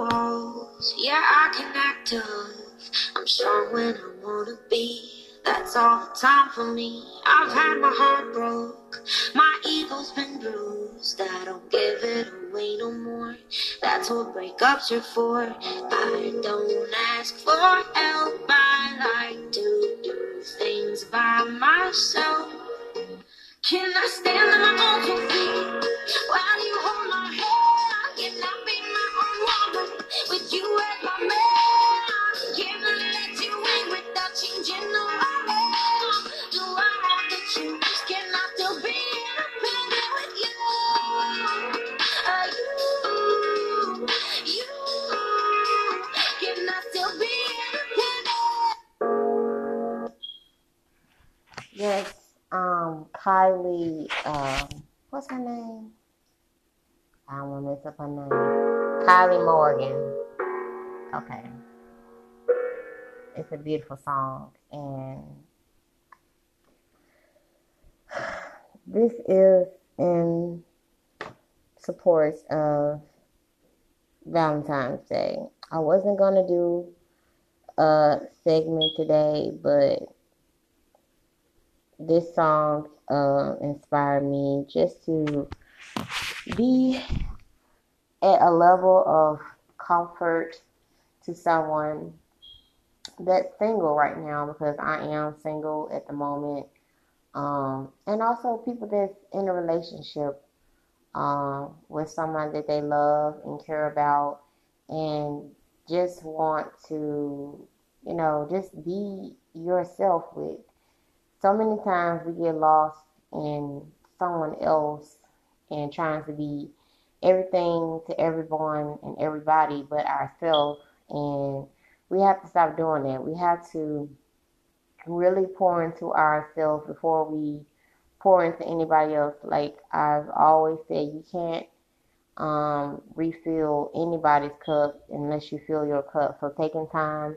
walls. Yeah, I can act tough. I'm strong when I wanna be. That's all the time for me. I've had my heart broke. My ego's been bruised. I don't give it away no more. That's what breakups are for. I don't ask for help. I like to do things by myself. Can I stand on my own two feet while It's a beautiful song, and this is in support of Valentine's Day. I wasn't gonna do a segment today, but this song uh, inspired me just to be at a level of comfort to someone that's single right now because I am single at the moment. Um, and also people that's in a relationship um, with someone that they love and care about and just want to, you know, just be yourself with. So many times we get lost in someone else and trying to be everything to everyone and everybody but ourselves. And we have to stop doing that. We have to really pour into ourselves before we pour into anybody else. Like I've always said, you can't um, refill anybody's cup unless you fill your cup. So taking time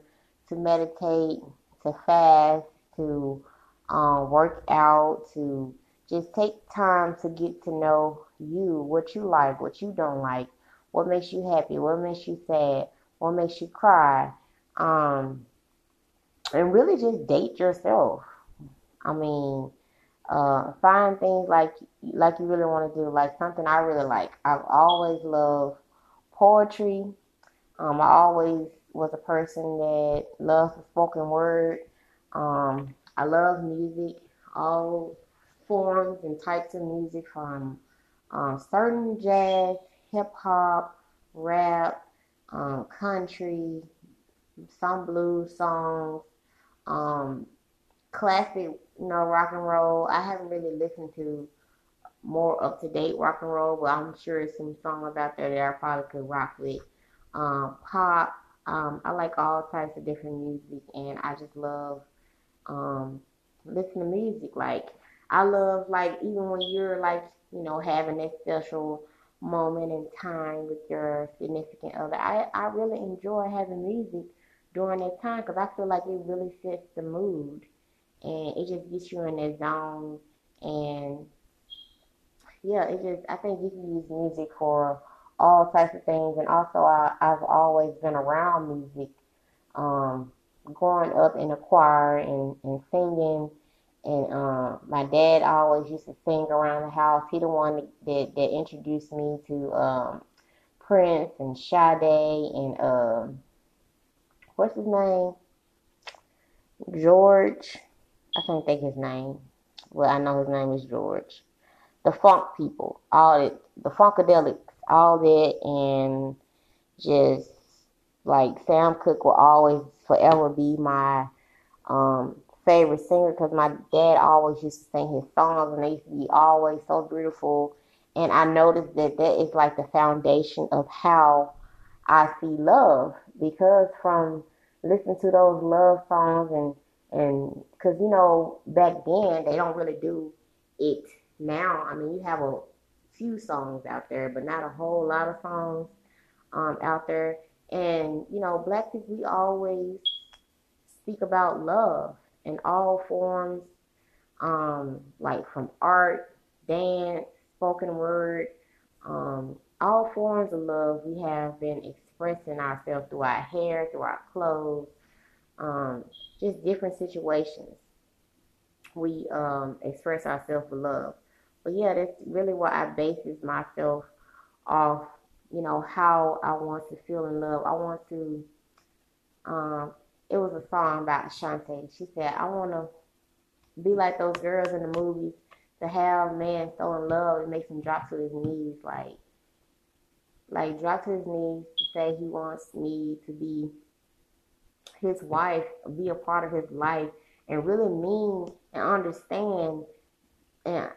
to meditate, to fast, to um, work out, to just take time to get to know you, what you like, what you don't like, what makes you happy, what makes you sad, what makes you cry, um, and really just date yourself. I mean, uh, find things like like you really want to do, like something I really like. I've always loved poetry. Um, I always was a person that loves the spoken word. Um, I love music, all forms and types of music from um, certain jazz, hip hop, rap, um, country, some blues songs, um, classic, you know, rock and roll. I haven't really listened to more up to date rock and roll, but I'm sure there's some songs out there that I probably could rock with. Um, pop, um, I like all types of different music, and I just love um, listen to music. Like I love like even when you're like you know having that special moment in time with your significant other. I I really enjoy having music during that time because I feel like it really sets the mood and it just gets you in that zone and yeah, it just I think you can use music for all types of things and also I, I've always been around music. Um, growing up in a choir and, and singing and uh, my dad always used to sing around the house. He the one that, that introduced me to um, Prince and Sade and um, what's his name? George. I can't think his name. Well, I know his name is George. The funk people, all it, the funkadelics, all that, and just like Sam Cooke will always forever be my um, favorite singer because my dad always used to sing his songs and they used to be always so beautiful. And I noticed that that is like the foundation of how I see love because from listening to those love songs and and because you know back then they don't really do it now. I mean you have a few songs out there, but not a whole lot of songs um, out there. And you know, black people we always speak about love in all forms, um, like from art, dance, spoken word, um, all forms of love we have been expressing ourselves through our hair, through our clothes, um, just different situations. We um, express ourselves with love. But yeah, that's really what I bases myself off, you know, how I want to feel in love. I want to, um, it was a song about Ashanti. She said, I want to be like those girls in the movies to have a man so in love it makes him drop to his knees like like drop to his knees say he wants me to be his wife, be a part of his life, and really mean and understand and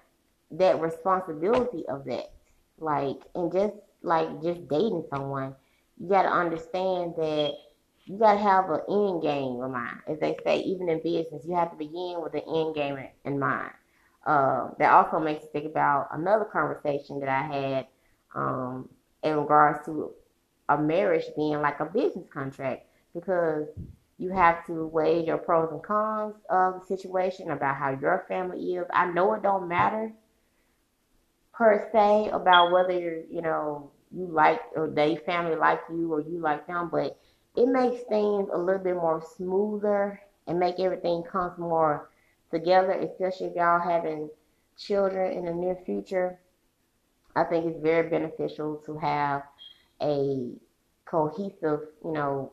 that responsibility of that. Like and just like just dating someone, you gotta understand that you gotta have an end game in mind. As they say, even in business, you have to begin with an end game in mind. Uh, that also makes me think about another conversation that I had um, in regards to a marriage being like a business contract because you have to weigh your pros and cons of the situation about how your family is. I know it don't matter per se about whether you're, you know, you like or they family like you or you like them, but it makes things a little bit more smoother and make everything come more together, especially if y'all having children in the near future. I think it's very beneficial to have a cohesive, you know,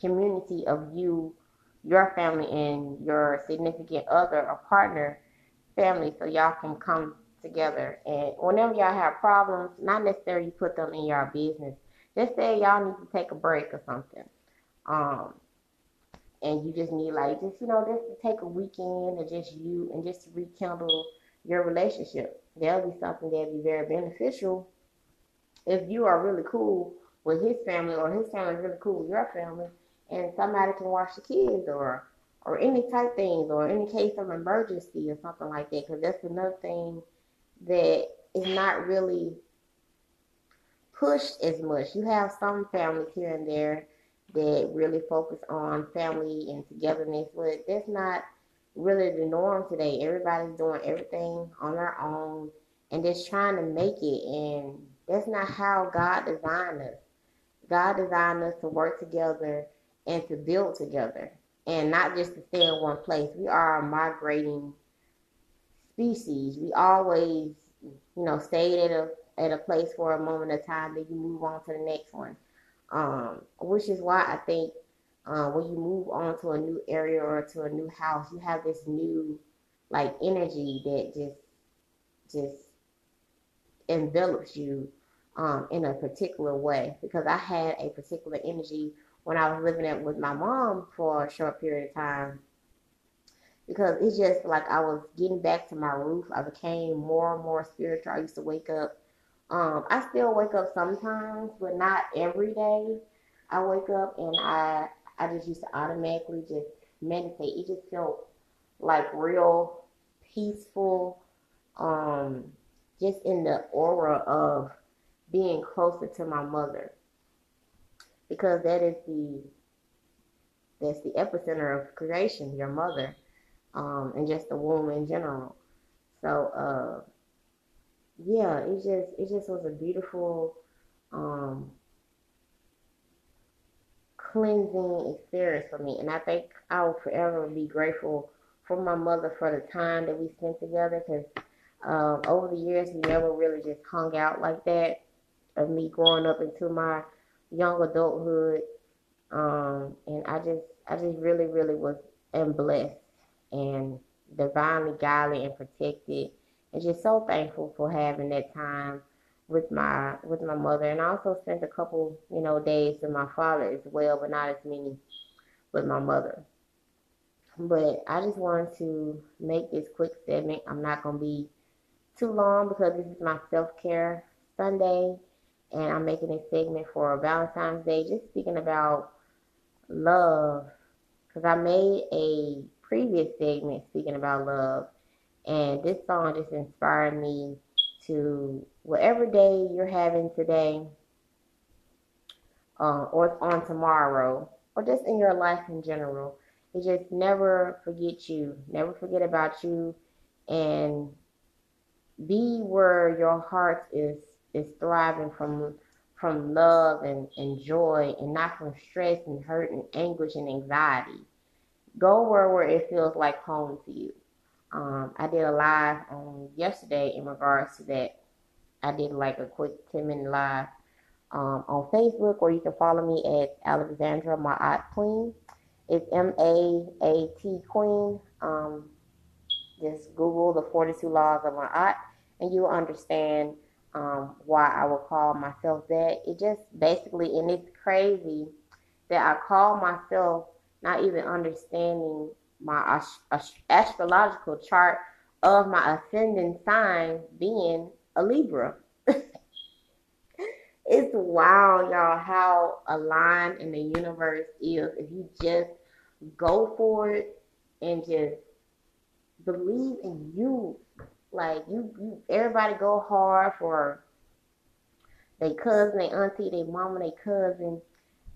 community of you, your family, and your significant other or partner family so y'all can come together. And whenever y'all have problems, not necessarily put them in your business. Just say y'all need to take a break or something. Um, and you just need like just you know just to take a weekend or just you and just rekindle your relationship. That'll be something that'll be very beneficial if you are really cool with his family or his family is really cool with your family and somebody can watch the kids or or any type things or any case of emergency or something like that because that's another thing that is not really pushed as much. You have some families here and there that really focus on family and togetherness, but that's not really the norm today. Everybody's doing everything on their own and just trying to make it, and that's not how God designed us. God designed us to work together and to build together, and not just to stay in one place. We are a migrating species. We always, you know, stayed at a at a place for a moment of time, then you move on to the next one. Um, which is why I think uh, when you move on to a new area or to a new house, you have this new like energy that just just envelops you um, in a particular way. Because I had a particular energy when I was living it with my mom for a short period of time. Because it's just like I was getting back to my roof. I became more and more spiritual. I used to wake up um, I still wake up sometimes, but not every day. I wake up and I I just used to automatically just meditate. It just felt like real peaceful, um, just in the aura of being closer to my mother. Because that is the that's the epicenter of creation, your mother, um, and just the womb in general. So uh yeah, it just it just was a beautiful um cleansing experience for me. And I think I will forever be grateful for my mother for the time that we spent together because um, over the years we never really just hung out like that. Of me growing up into my young adulthood, um, and I just I just really really was am blessed and divinely guided and protected and just so thankful for having that time with my with my mother and I also spent a couple, you know, days with my father as well, but not as many with my mother. But I just wanted to make this quick segment. I'm not gonna be too long because this is my self care Sunday and I'm making a segment for Valentine's Day, just speaking about love. Because I made a previous segment speaking about love and this song just inspired me to whatever day you're having today, uh, or on tomorrow, or just in your life in general. It just never forget you, never forget about you, and be where your heart is is thriving from from love and, and joy and not from stress and hurt and anguish and anxiety. Go where, where it feels like home to you. Um, I did a live on yesterday in regards to that. I did like a quick 10 minute live um, on Facebook, or you can follow me at Alexandra Maat Queen. It's M A A T Queen. Um, just Google the 42 Laws of Ma'at, and you'll understand um, why I would call myself that. It just basically, and it's crazy that I call myself not even understanding my astrological chart of my ascending sign being a Libra. it's wild, y'all, how aligned in the universe is if you just go for it and just believe in you. Like you, you everybody go hard for they cousin, they auntie, they mama, they cousin.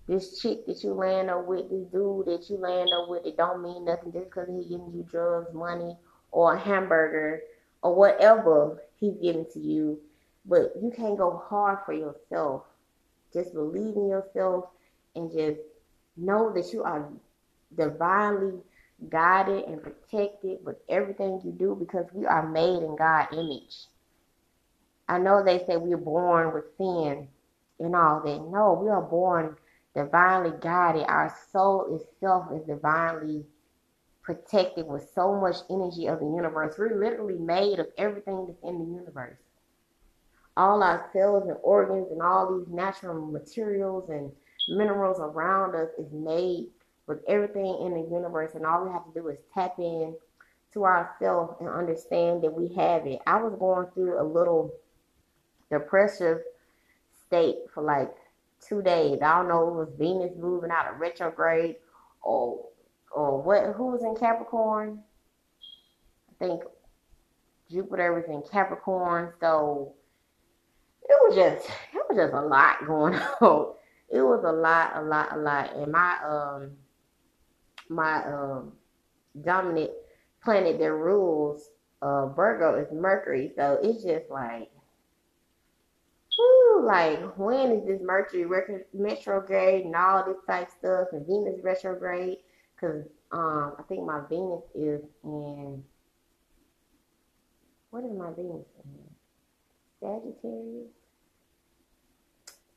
This chick that you land up with, this dude that you land up with, it don't mean nothing just because he giving you drugs, money, or a hamburger, or whatever he's giving to you. But you can't go hard for yourself. Just believe in yourself and just know that you are divinely guided and protected with everything you do because we are made in God's image. I know they say we're born with sin and all that. No, we are born divinely guided. Our soul itself is divinely protected with so much energy of the universe. We're literally made of everything that's in the universe. All our cells and organs and all these natural materials and minerals around us is made with everything in the universe, and all we have to do is tap in to ourselves and understand that we have it. I was going through a little depressive state for like two days. I don't know if it was Venus moving out of retrograde or or what who was in Capricorn? I think Jupiter was in Capricorn, so it was just it was just a lot going on. It was a lot, a lot, a lot. And my um my um, dominant planet that rules uh, Virgo is Mercury. So it's just like, whoo, like when is this Mercury retrograde and all this type stuff and Venus retrograde? Because um, I think my Venus is in, what is my Venus in? Sagittarius?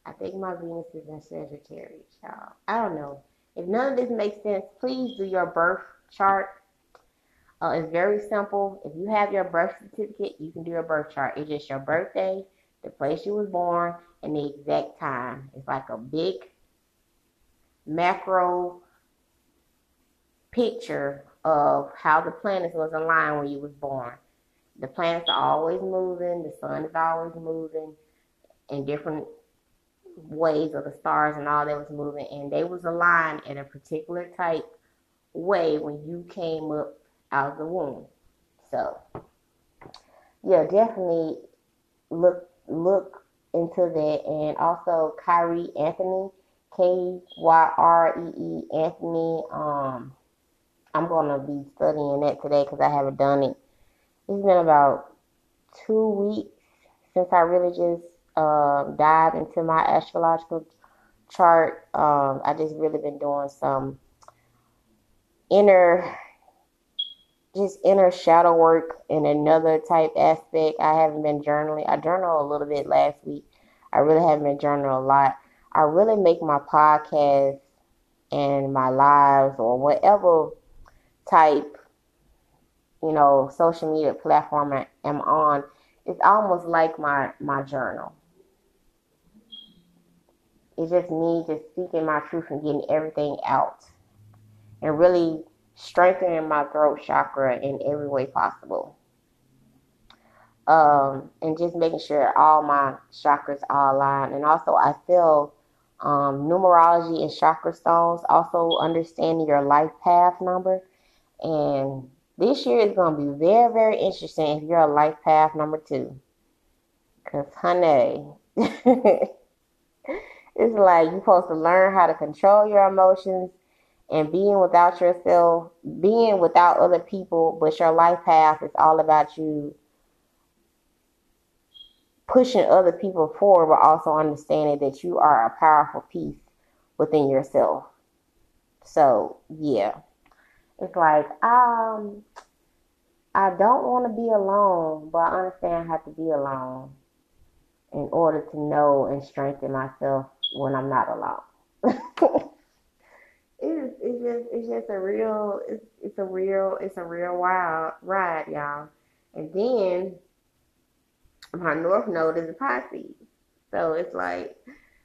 I think my Venus is in Sagittarius, y'all. I don't know. If none of this makes sense, please do your birth chart. Uh, it's very simple. If you have your birth certificate, you can do your birth chart. It's just your birthday, the place you was born, and the exact time. It's like a big macro picture of how the planets was aligned when you was born. The planets are always moving, the sun is always moving and different ways of the stars and all that was moving, and they was aligned in a particular type way when you came up out of the womb. So, yeah, definitely look look into that, and also Kyrie Anthony, K Y R E E Anthony. Um, I'm gonna be studying that today because I haven't done it. It's been about two weeks since I really just um, dive into my astrological chart. Um, I just really been doing some inner, just inner shadow work in another type aspect. I haven't been journaling. I journaled a little bit last week. I really haven't been journaling a lot. I really make my podcast and my lives or whatever type, you know, social media platform I am on. It's almost like my my journal. It's just me just speaking my truth and getting everything out and really strengthening my throat chakra in every way possible. Um, and just making sure all my chakras are aligned. And also, I feel um, numerology and chakra stones, also understanding your life path number. And this year is going to be very, very interesting if you're a life path number two. Because, honey. It's like you're supposed to learn how to control your emotions and being without yourself, being without other people, but your life path is all about you pushing other people forward, but also understanding that you are a powerful piece within yourself. So yeah, it's like um, I don't want to be alone, but I understand I have to be alone in order to know and strengthen myself when I'm not alone. it's it's just it's just a real it's it's a real it's a real wild ride, y'all. And then my north node is a Pisces. So it's like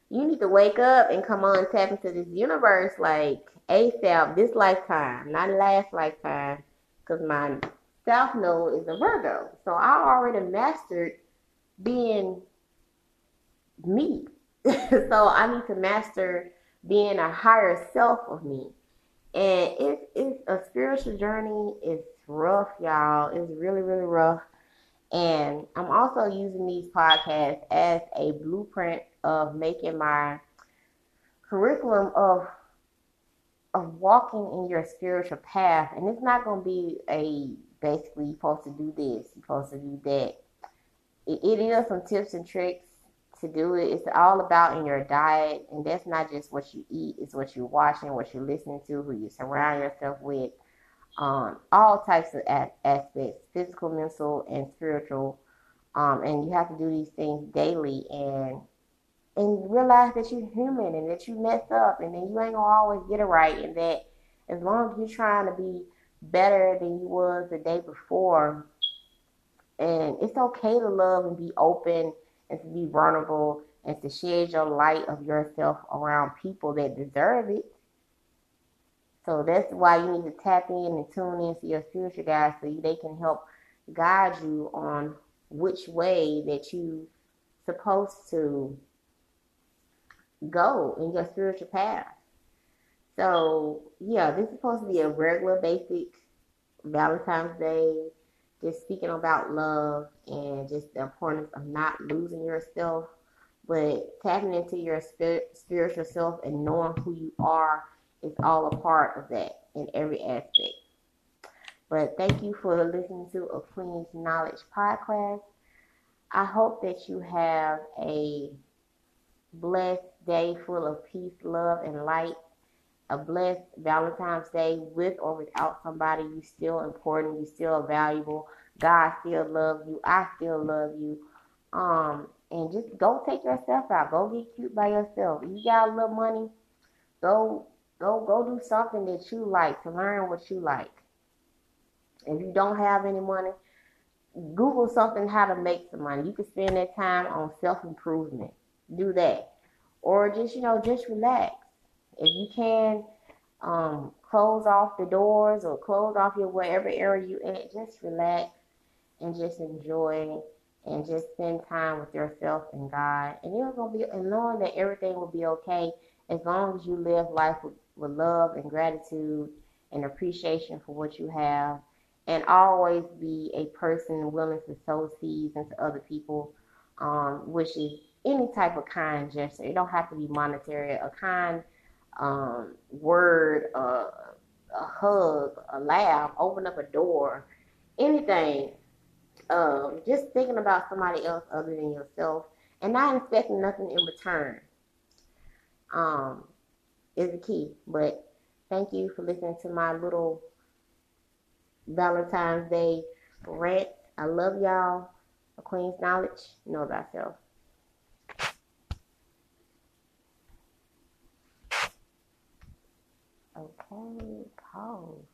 you need to wake up and come on tap into this universe like ASAP this lifetime, not last lifetime, because my south node is a Virgo. So I already mastered being me. so I need to master being a higher self of me. And it's it's a spiritual journey. It's rough, y'all. It's really, really rough. And I'm also using these podcasts as a blueprint of making my curriculum of of walking in your spiritual path. And it's not gonna be a basically you're supposed to do this, you're supposed to do that. It, it is some tips and tricks to do it. It's all about in your diet, and that's not just what you eat, it's what you're watching, what you're listening to, who you surround yourself with, um, all types of aspects physical, mental, and spiritual. Um, and you have to do these things daily and and realize that you're human and that you mess up and then you ain't gonna always get it right and that as long as you're trying to be better than you was the day before and it's okay to love and be open and to be vulnerable and to share your light of yourself around people that deserve it. So that's why you need to tap in and tune in to your spiritual guides so they can help guide you on which way that you supposed to go in your spiritual path. So yeah, this is supposed to be a regular basic Valentine's Day just speaking about love and just the importance of not losing yourself, but tapping into your spirit, spiritual self and knowing who you are is all a part of that in every aspect. But thank you for listening to a Queen's Knowledge podcast. I hope that you have a blessed day full of peace, love, and light a blessed Valentine's Day with or without somebody. You still important. You still valuable. God still loves you. I still love you. Um, and just go take yourself out. Go get cute by yourself. You got a little money. Go go go do something that you like to learn what you like. If you don't have any money, Google something how to make some money. You can spend that time on self improvement. Do that. Or just, you know, just relax if you can um, close off the doors or close off your whatever area you at, just relax and just enjoy and just spend time with yourself and God. And you're gonna be and knowing that everything will be okay as long as you live life with, with love and gratitude and appreciation for what you have and always be a person willing to sow seeds into other people, um, which is any type of kind gesture. It don't have to be monetary. A kind um, word, uh, a hug, a laugh, open up a door, anything. Um, just thinking about somebody else other than yourself and not expecting nothing in return um, is the key. But thank you for listening to my little Valentine's Day rant. I love y'all. A Queen's Knowledge. Know thyself. Okay, pause.